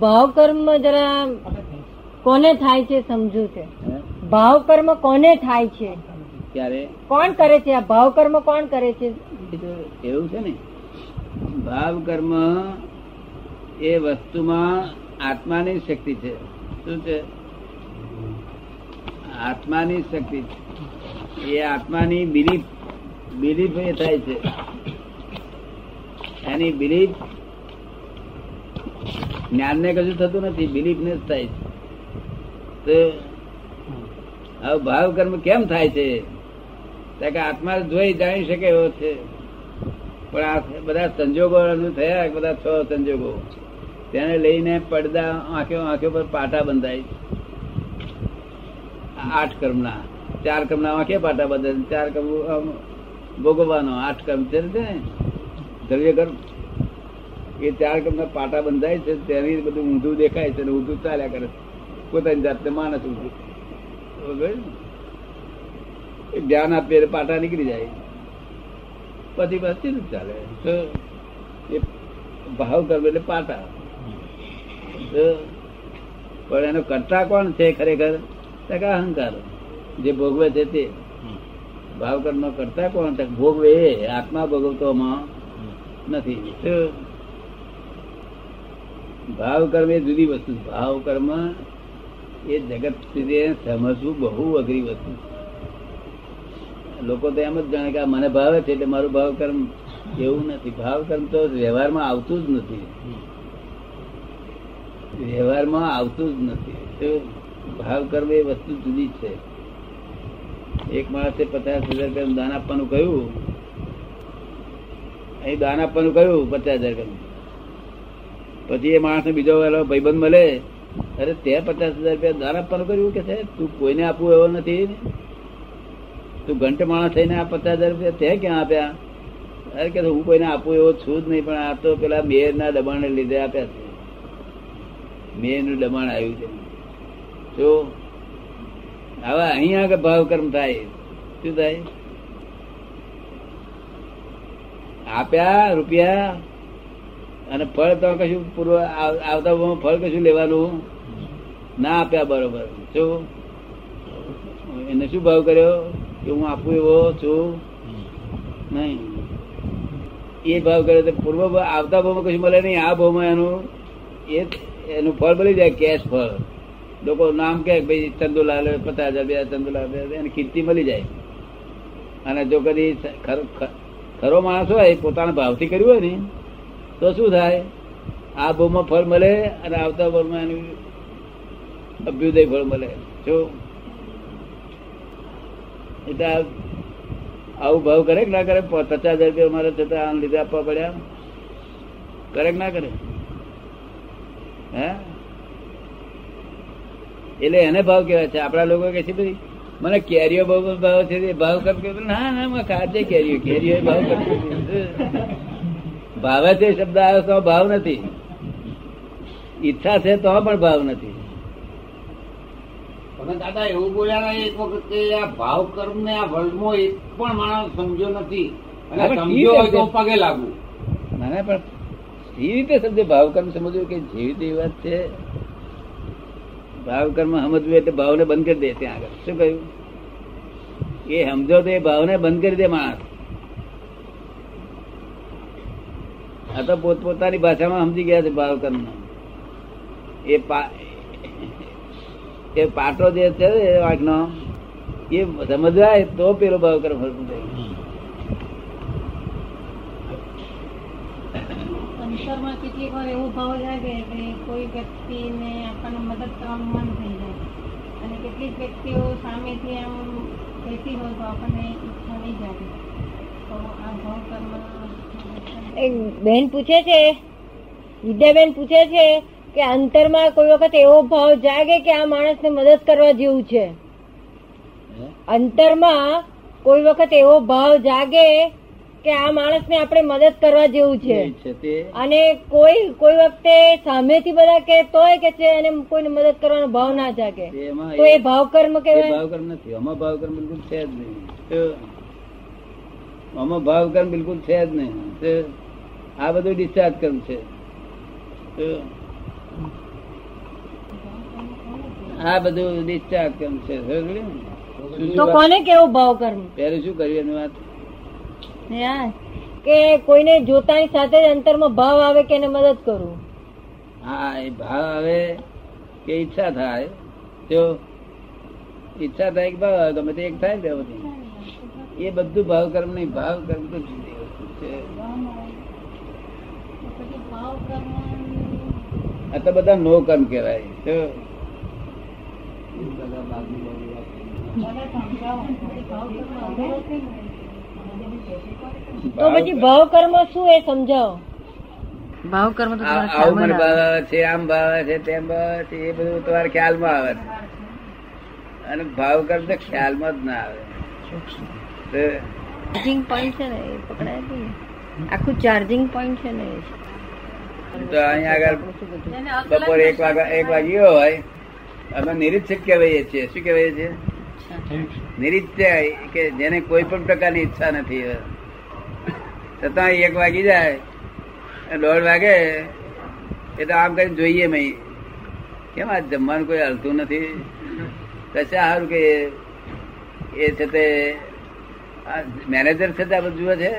ભાવ કર્મ જરા કોને થાય છે સમજુ છે? ભાવ કર્મ કોને થાય છે? ક્યારે? કોણ કરે છે? આ ભાવ કર્મ કોણ કરે છે? એવું છે ને. ભાવ કર્મ એ વસ્તુમાં આત્માની શક્તિ છે. શું છે? આત્માની શક્તિ એ આત્માની બિલીફ બિલીફ એ થાય છે. એની બિલીફ જ્ઞાનને કશું થતું નથી બિલીફ ને જ થાય છે. હવે ભાવ કર્મ કેમ થાય છે? કે આત્મા જોઈ જાણી શકે એવો છે. પણ આ બધા સંજોગો થયા, બધા છ સંજોગો. તેને લઈને પડદા આંખો આંખો પર પાટા બંધાય આઠ કર્મના. ચાર કર્મના આંખે પાટા બંધાય ચાર કર્મ ભોગવવાનો આઠ કર્મ છે ને દ્રવ્ય કર્મ. એ ચાર કર્મના પાટા બંધાય છે, તેની બધું ઊંધું દેખાય છે ઊંધું ચાલ્યા કરે છે. પોતાની જાતને માનસ ઊંધું. ધ્યાન આપીએ પાટા નીકળી જાય. પછી બસ ચાલે તો એ ભાવ કર્મ એટલે પાટા. પણ એનો કરતા કોણ છે ખરેખર? અહંકાર. જે ભોગવે છે તે. ભાવ કર્મ કરતા કોણ? ભોગવે આત્મા ભોગવતો નથી. ભાવ કર્મ એ જુદી વસ્તુ ભાવ કર્મ એ જગત સમજવું બહુ અઘરી વસ્તુ લોકો તો એમ જ જાણે કે મને ભાવે છે એટલે મારું ભાવ કર્મ એવું નથી. ભાવ કર્મ તો વ્યવહારમાં આવતું જ નથી. વ્યવહારમાં આવતું જ નથી. ભાવ કર્મ એ વસ્તુ જુદી છે. એક માણસે પચાસ હજાર રૂપિયા દાન આપવાનું કહ્યું. અહીં દાન આપવાનું કહ્યું, પચાસ હજાર રૂપિયા પછી એ માણસ બીજો ભાઈબંધ મળે, અરે તે પચાસ હજાર રૂપિયા દાન આપવાનું કર્યું કે છે તું કોઈને આપવું એવો નથી તું ઘંટ માણસ થઈને આ પચાસ હજાર રૂપિયા તે ક્યાં આપ્યા? અરે કે હું કોઈને આપું એવો છું જ નહીં, પણ આ તો પેલા મેયર ના દબાણને લીધે આપ્યા છે. મેયરનું દબાણ આવ્યું છે. તો હવે અહીંયા આગળ ભાવ કર્મ થાય, શું થાય? આપ્યા રૂપિયા અને ફળ તો કશું પૂર્વ આવ- આવતા ફળ કશું લેવાનું ના આપ્યા બરોબર. શું? એને શું ભાવ કર્યો? કે હું આપું એવો છું? નહીં. એ ભાવ કર્યો તો પૂર્વ આવતા ભાવમાં કશું મળે નહીં આ ભાવમાં એનું એ એનું ફળ મળી જાય કેશ ફળ. લોકો નામ કે ભાઈ ચંદુલાલ પચાસ હજાર બે ચંદુલાલ હજાર, એની કીર્તિ મળી જાય. અને જો કદી ખરો માણસ હોય પોતાના ભાવથી કર્યું હોય ને તો શું થાય? આ ભૂમાં ફળ મળે અને આવતા ભૂમાં એનું અભ્યુદય ફળ મળે. જો? એટલે આવું ભાવ કરે કે ના કરે? પચાસ હજાર રૂપિયા મારે છતાં આમ લીધે આપવા પડ્યા. કરે કે ના કરે? હે? એટલે એને ભાવ કહેવાય છે. આપણા લોકો કે છે ભાઈ, મને કેરીઓ બહુ ભાવ છે. ભાવ કરતો ના ના મેં ખાજે કેરીઓ કેરીઓ ભાવ કરતો. ભાવે છે શબ્દ આવે તો ભાવ નથી. ઈચ્છા છે તો પણ ભાવ નથી. તમે દાદા એવું બોલ્યા ને એક વખત કે આ ભાવ કર્મ ને આ વર્લ્ડમાં એક પણ માણસ સમજ્યો નથી. અને સમજ્યો હોય તો પગે લાગુ. ના ના પણ એ રીતે સમજે ભાવ કર્મ સમજવું કે જેવી તે વાત છે? ભાવ કર્મ સમજવું એટલે ભાવને બંધ કરી દે ત્યાં આગળ. શું કહ્યું? એ સમજો તો એ ભાવને બંધ કરી દે માણસ. આ તો પોતપોતાની ભાષામાં સમજી ગયા છે ભાવ કર્મ એ એ પાટો જે છે ને એ સમજાય તો પેલો ભાવ કર્મ હરખું થાય અંતરમાં કેટલીક વાર એવો ભાવ લાગે કે કોઈ વ્યક્તિને આપણને મદદ કરવાનું અને કેટલીક વ્યક્તિઓ સામેથી આમ કહેતી હોય આપણને ઈચ્છા નહીં તો આ ભાવ કર્મ બેન પૂછે છે વિદ્યાબેન પૂછે છે કે અંતરમાં કોઈ વખત એવો ભાવ જાગે કે આ માણસને મદદ કરવા જેવું છે? અંતરમાં કોઈ વખત એવો ભાવ જાગે કે આ માણસને આપણે મદદ કરવા જેવું છે? એ છે તે. અને કોઈ કોઈ વખતે સામેથી બધા કે તોય કે છે અને કોઈને મદદ કરવાનો ભાવ ના જાગે. તો એ ભાવ કર્મ કેવાય ભાવ કર્મ નથી. આમાં ભાવ કર્મ બિલકુલ છે જ નહીં. તો આમાં ભાવ કર્મ બિલકુલ છે જ નહીં. આ બધું ડિસ્ચાર્જ કર્મ છે. આ બધું ડિસ્ચાર્જ કર્મ છે. તો કોને કેવો ભાવ કર્મ પહેલું શું કર્યું એની વાત? કે કોઈને જોતાની સાથે જ અંતરમાં ભાવ આવે કે એને મદદ કરું હા એ ભાવ આવે કે ઈચ્છા થાય. જો ઈચ્છા થાય કે ભાવ આવે ગમે તે એક થાય ને બધી એ બધું ભાવ કર્મ નહીં ભાવ કર્મ તો જુદી વસ્તુ છે. પછી ભાવ કર્મ આ તો બધા નો કર્મ કહેવાય. તો પછી ભાવ કર્મ શું એ સમજાવો. ભાવ કર્મ તો આવું મને ભાવ આવે. છે આમ ભાવ આવે છે તેમ ભાવ આવે છે એ બધું તમારે ખ્યાલમાં આવે છે. અને ભાવ કર્મ તો ખ્યાલમાં જ ના આવે. ચાર્જિંગ પોઈન્ટ છે ને એ પકડાય આખું ચાર્જિંગ પોઈન્ટ છે ને તો અહીંયા આગળ બપોરે એક વાગ્યા એક વાગ્યો હોય. અમે નિરીક્ષક કહેવાય છીએ. શું કહેવાય છે નિરીક્ષય કે જેને કોઈ પણ પ્રકારની ઈચ્છા નથી છતાં એક વાગી જાય દોઢ વાગે એટલે આમ કરીને જોઈએ મેં. કેમ આ જમવાનું કોઈ હલતું નથી? કશે સારું કે એ છે તે મેનેજર છે ત્યાં બધું જુએ છે?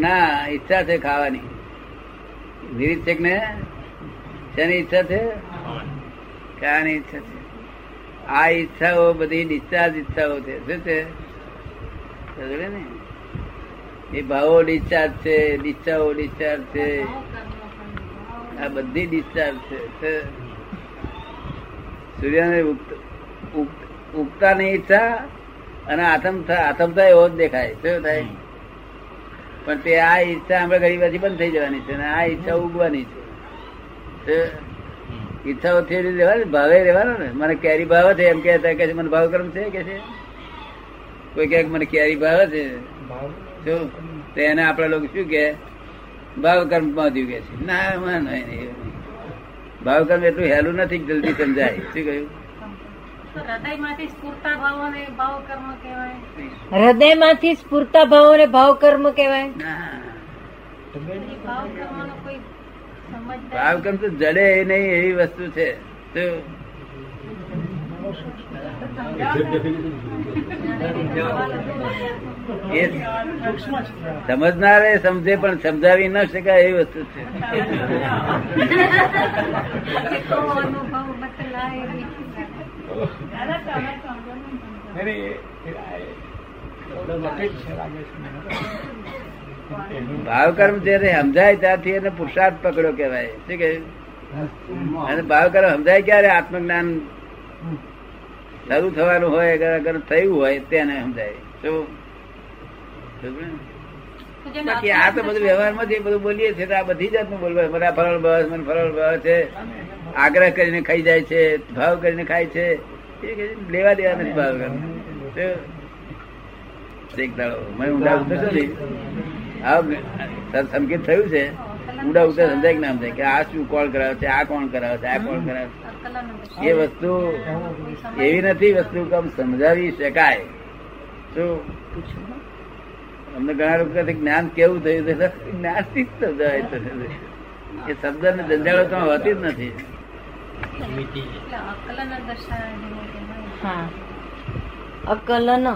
ના ઈચ્છા છે ખાવાની. નિરીક્ષક ને શેની ઈચ્છા છે? ક્યાંની ઈચ્છા છે. આ ઈચ્છાઓ બધી ડિસ્ચાર્જ ઈચ્છાઓ છે. શું છે? ને? એ ભાવો ડિસ્ચાર્જ છે, ડિસ્ચાઓ ડિસ્ચાર્જ છે. આ બધી ડિસ્ચાર્જ છે. સૂર્યને ઉગતા નહીં ઈચ્છા અને આથમ આથમતા એવો જ દેખાય. શું થાય? પણ તે આ ઈચ્છા આપણે ઘણી પછી બંધ થઈ જવાની છે અને આ ઈચ્છા ઉગવાની છે. ઈચ્છાઓ થયેલી લેવાની ભાવે રહેવાનો ને. મને કેરી ભાવે છે એમ કહેતા કે મને ભાવ કર્મ છે? કે છે. કોઈ કહે મને કેરી ભાવે છે. શું? તો એને આપણે લોકો શું કે ભાવ કર્મ પહોંચ્યું કે છે. ના. ભાવ કર્મ એટલું હેલું નથી જલ્દી સમજાય. શું કહ્યું? હૃદયમાંથી સ્ફૂર્તા ભાવોને ભાવ કર્મ કહેવાય. હૃદયમાંથી સ્ફૂર્તા ભાવો ને. ભાવ કર્મ કેવાય ભાવ કર્મ તો જડે નહીં એવી વસ્તુ છે. એ સમજનારે સમજે પણ સમજાવી ન શકાય એવી વસ્તુ છે. ભાવકર્મ જયારે સમજાય ત્યાંથી એને પુરુષાર્થ પકડ્યો કહેવાય. શું કહ્યું? અને ભાવકર્મ સમજાય ક્યારે? આત્મજ્ઞાન શરૂ થવાનું હોય અગર થયું હોય તેને સમજાય. શું? તો બાકી આ તો બધું વ્યવહારમાં જે બધું બોલીએ છીએ આ બધી જાતનું બોલવા મને ફરળ બસ મને ફરળ બસ છે. આગ્રહ કરીને ખાઈ જાય છે ભાવ કરીને ખાય છે. લેવા દેવા નથી ભાવ? એક દાડો. મેં ઊંડા ઉતરશો ને. આ સંકેત થયું છે. ઊંડા ઉતર સમજાય કે ના સમજાય કે આ શું કોણ કરાવે છે આ કોણ કરાવે છે આ કોણ કરાવે છે. એ વસ્તુ એવી નથી વસ્તુ કે આમ સમજાવી શકાય. શું? અમને ઘણા લોકો કહે છે કે જ્ઞાન કેવું થયું છે? જ્ઞાન જ સમજાય. એ શબ્દ ને જંજાળો તો હોતી જ નથી. અકલન.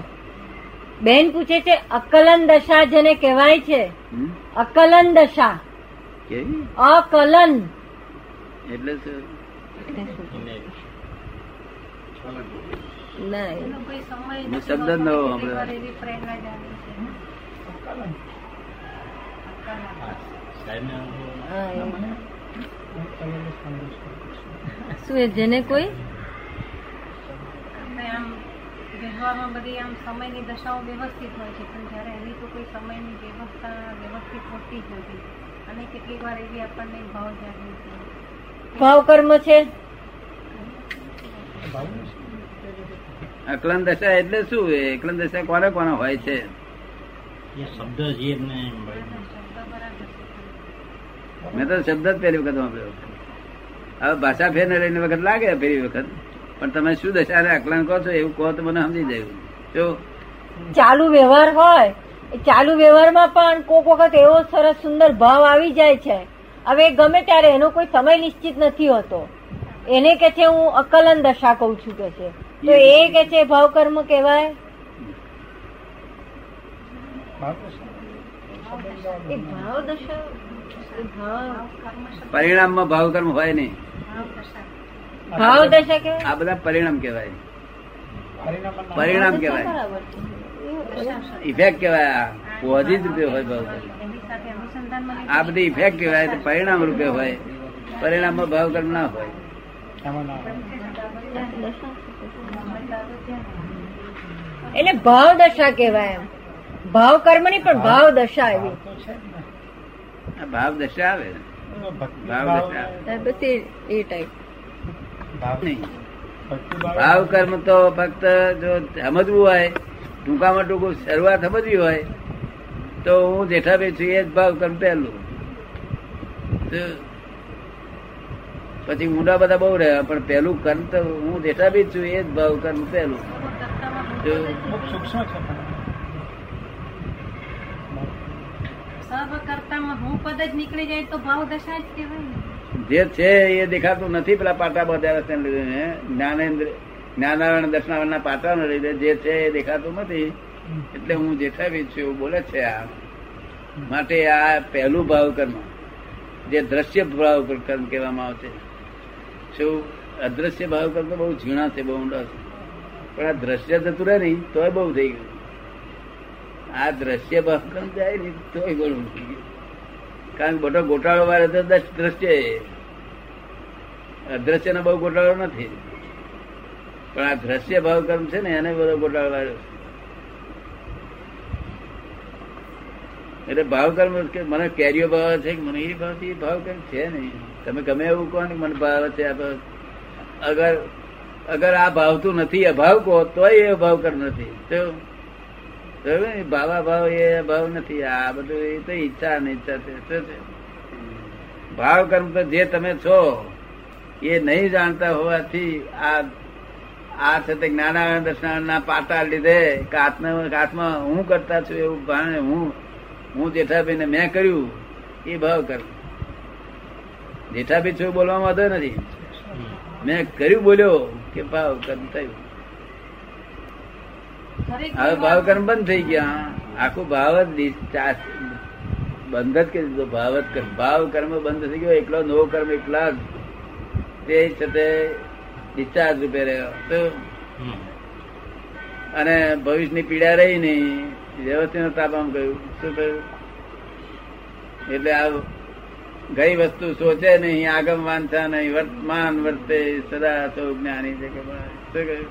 બેન પૂછે છે અકલન દશા જેને કહેવાય છે અકલન દશા. કેવી? અકલન એટલે શું નહીં. સમય શબ્દ એવું. શું એ જેને કોઈ? આપણે આમ વ્યવહારમાં બધી આમ સમયની દશાઓ વ્યવસ્થિત હોય છે પણ જ્યારે એની તો કોઈ સમયની વ્યવસ્થા વ્યવસ્થિત હોતી જ નથી. અને કેટલીક વાર એવી આપણને ભાવ જાગે છે. ભાવ કર્મ છે? અકલન દશા એટલે શું? એ અકલન દશા કોને કોને હોય છે. શબ્દ મેં તો શબ્દ જ પહેલી વખત વાપર્યો. હવે ભાષા ફેર ને લઈને વખત લાગે પહેલી વખત. પણ તમે શું દશા ને અકલન કહો છો એવું કહો તો મને સમજી જાય. જો ચાલુ વ્યવહાર હોય ચાલુ વ્યવહારમાં પણ કોક વખત એવો સરસ સુંદર ભાવ આવી જાય છે. હવે ગમે ત્યારે એનો કોઈ સમય નિશ્ચિત નથી હોતો. એને કે છે હું અકલન દશા કઉ છું કે છે. તો એ કે છે ભાવ કર્મ કેવાય એ ભાવ ભાવ. પરિણામમાં ભાવ કર્મ હોય નહીં. ભાવ દશા. કહેવાય? આ બધા પરિણામ કેવાય પરિણામ કહેવાય બરાબર છે. ઇફેક્ટ કહેવાય આ પોઝિટ રૂપે હોય ભાવ આ બધી ઇફેક્ટ કહેવાય તો પરિણામ રૂપે હોય પરિણામમાં ભાવ કર્મ ના હોય. એટલે ભાવ દશા કહેવાય એમ. ભાવ કર્મની પણ ભાવ દશા આવી આ ભાવ દશા આવે ભાવ દશા બસ એ ટાઈપ નહીં. ભાવ કર્મ તો ફક્ત જો સમજવું હોય ટૂંકામાં ટૂંકું શરૂઆત સમજવી હોય તો હું જેઠાભાઈ છું એ જ ભાવ કરું પહેલું. પછી ઊંડા બધા બહુ રહ્યા પણ પહેલું કર્મ તો હું જેઠાભાઈ છું એ જ ભાવ કર્મ પહેલું. તો સર્વ કરતામાં હું નીકળી જાય તો ભાવ દશા જ છે એ દેખાતું નથી પેલા પાટા બધા જ્ઞાનેન્દ્ર જ્ઞાનારાયણ દર્શનાવરના પાટાને લીધે જે છે એ દેખાતું નથી. એટલે હું જેઠાવી છું એવું બોલે છે આ. માટે આ પહેલું ભાવ કર્મ જે દ્રશ્ય ભાવ કર્મ કહેવામાં આવશે. શું? અદ્રશ્ય ભાવ કર્મ તો બહુ ઝીણા છે, બહુ ઊંડા છે. પણ આ દ્રશ્ય જતું રહે નહીં, તોય બહુ થઈ ગયું. આ દ્રશ્ય ભાવ કર્મ જાય નહીં, તોય ઘણું થઈ ગયું. કારણ કે બધો ગોટાળો વાળો તો દ્રશ્ય અદ્રશ્ય નો બહુ ગોટાળો નથી. પણ આ દ્રશ્ય ભાવ કર્મ છે ને એને બધો ગોટાળવા. એટલે ભાવ કર્મ કે મને કેરીઓ ભાવ છે કે મને એ ભાવ એ ભાવ કર્મ છે નહીં. તમે ગમે એવું કહો ને મને ભાવ છે, આ ભાવ અગર અગર આ ભાવતું નથી અભાવ કહો, તોય એ ભાવ કર્મ નથી. તો ભાવા ભાવ એ ભાવ નથી. આ બધું એ તો ઈચ્છા ને ઈચ્છા છે. ભાવ કર્મ તો જે તમે છો, એ નહીં જાણતા હોવાથી આ આ છે તે જ્ઞાનારાયણ દર્શન ના પાટા લીધે કે આત્મા હું કરતા છું એવું ભાણે હું હું જેઠાભાઈ ને મેં કર્યું, એ ભાવ કર જેઠાભાઈ છું બોલવામાં વાંધો નથી. મેં કર્યું બોલ્યો કે ભાવ કર્મ થયું. હવે ભાવ કર્મ બંધ થઈ ગયા. આખું ભાવ જ બંધ જ કરી દીધો, ભાવ જ ભાવ કર્મ બંધ થઈ ગયો, એકલો નવો કર્મ, એકલા જ. તે છે તે ડિસ્ચાર્જ રૂપે રહ્યો અને ભવિષ્યની પીડા રહી નહીં વ્યવસ્થિત તાપામાં ગયું શું થયું એટલે આ ગઈ વસ્તુ સોચે નહીં આગમ વાંચા નહીં વર્તમાન વર્તે સદા તો જ્ઞાની છે કે શું કહ્યું?